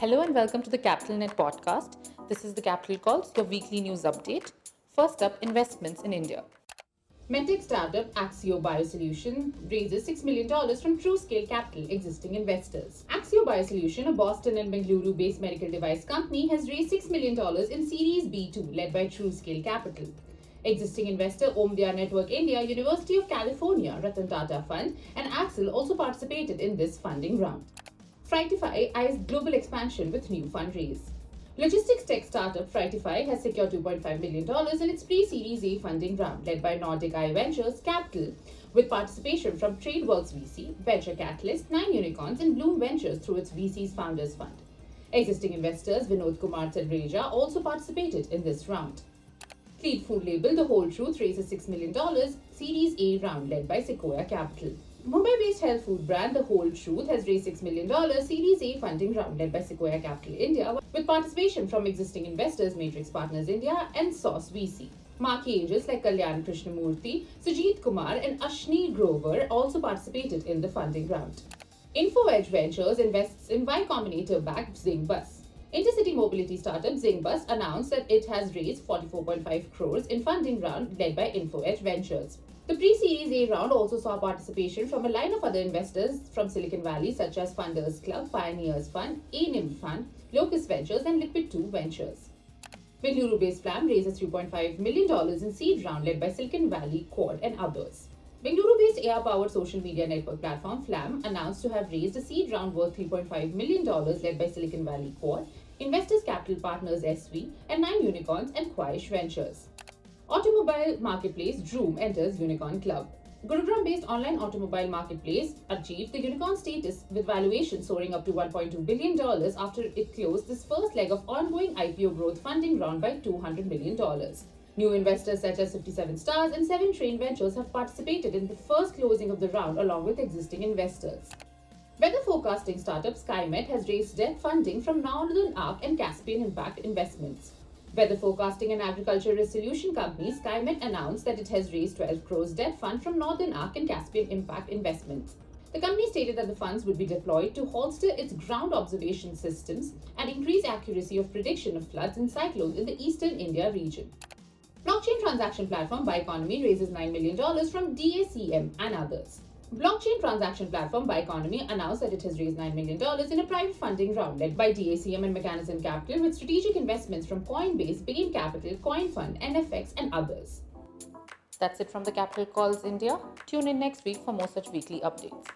Hello and welcome to the Capital Net podcast. This is the Capital Calls, your weekly news update. First up, investments in India. Medtech startup Axio Biosolution raises $6 million from TrueScale Capital existing investors. Axio Biosolution, a Boston and Bengaluru based medical device company, has raised $6 million in Series B2 led by TrueScale Capital. Existing investor Omidyar Network India, University of California, Ratan Tata Fund, and Accel also participated in this funding round. Freightify eyes global expansion with new fundraise. Logistics tech startup Freightify has secured $2.5 million in its pre-Series A funding round led by Nordic Eye Ventures Capital with participation from TradeWorks VC, Venture Catalyst, Nine Unicorns and Bloom Ventures through its VC's Founders Fund. Existing investors Vinod Kumar Tadreja also participated in this round. Fleet food label The Whole Truth raises $6 million Series A round led by Sequoia Capital. Mumbai-based health food brand The Whole Truth has raised $6 million Series A funding round led by Sequoia Capital India with participation from existing investors Matrix Partners India and Sauce VC. Marquee angels like Kalyan Krishnamurthy, Sujit Kumar and Ashneer Grover also participated in the funding round. InfoEdge Ventures invests in Y Combinator-backed ZingBus. Intercity mobility startup ZingBus announced that it has raised 44.5 crores in funding round led by InfoEdge Ventures. The pre-series A round also saw participation from a line of other investors from Silicon Valley such as Funders Club, Pioneers Fund, ANIM Fund, Locus Ventures and Liquid 2 Ventures. Bengaluru-based Flam raises $3.5 million in seed round led by Silicon Valley, Quad and others. Bengaluru-based AI-powered social media network platform Flam announced to have raised a seed round worth $3.5 million led by Silicon Valley Quad, Investors Capital Partners SV, and Nine Unicorns and Quaish Ventures. Automobile marketplace Droom enters Unicorn Club. Gurugram-based online automobile marketplace achieved the unicorn status with valuation soaring up to $1.2 billion after it closed this first leg of ongoing IPO growth funding round by $200 million. New investors such as 57 Stars and 7 Train Ventures have participated in the first closing of the round along with existing investors. Weather forecasting startup SkyMet has raised debt funding from Northern Arc and Caspian Impact Investments. Weather forecasting and agriculture resolution company SkyMet announced that it has raised 12 crores debt fund from Northern Arc and Caspian Impact Investments. The company stated that the funds would be deployed to bolster its ground observation systems and increase accuracy of prediction of floods and cyclones in the eastern India region. Blockchain transaction platform Biconomy raises $9 million from DACM and others. Blockchain transaction platform Biconomy announced that it has raised $9 million in a private funding round led by DACM and Mechanism Capital with strategic investments from Coinbase, Bain Capital, CoinFund, NFX, and others. That's it from the Capital Calls India. Tune in next week for more such weekly updates.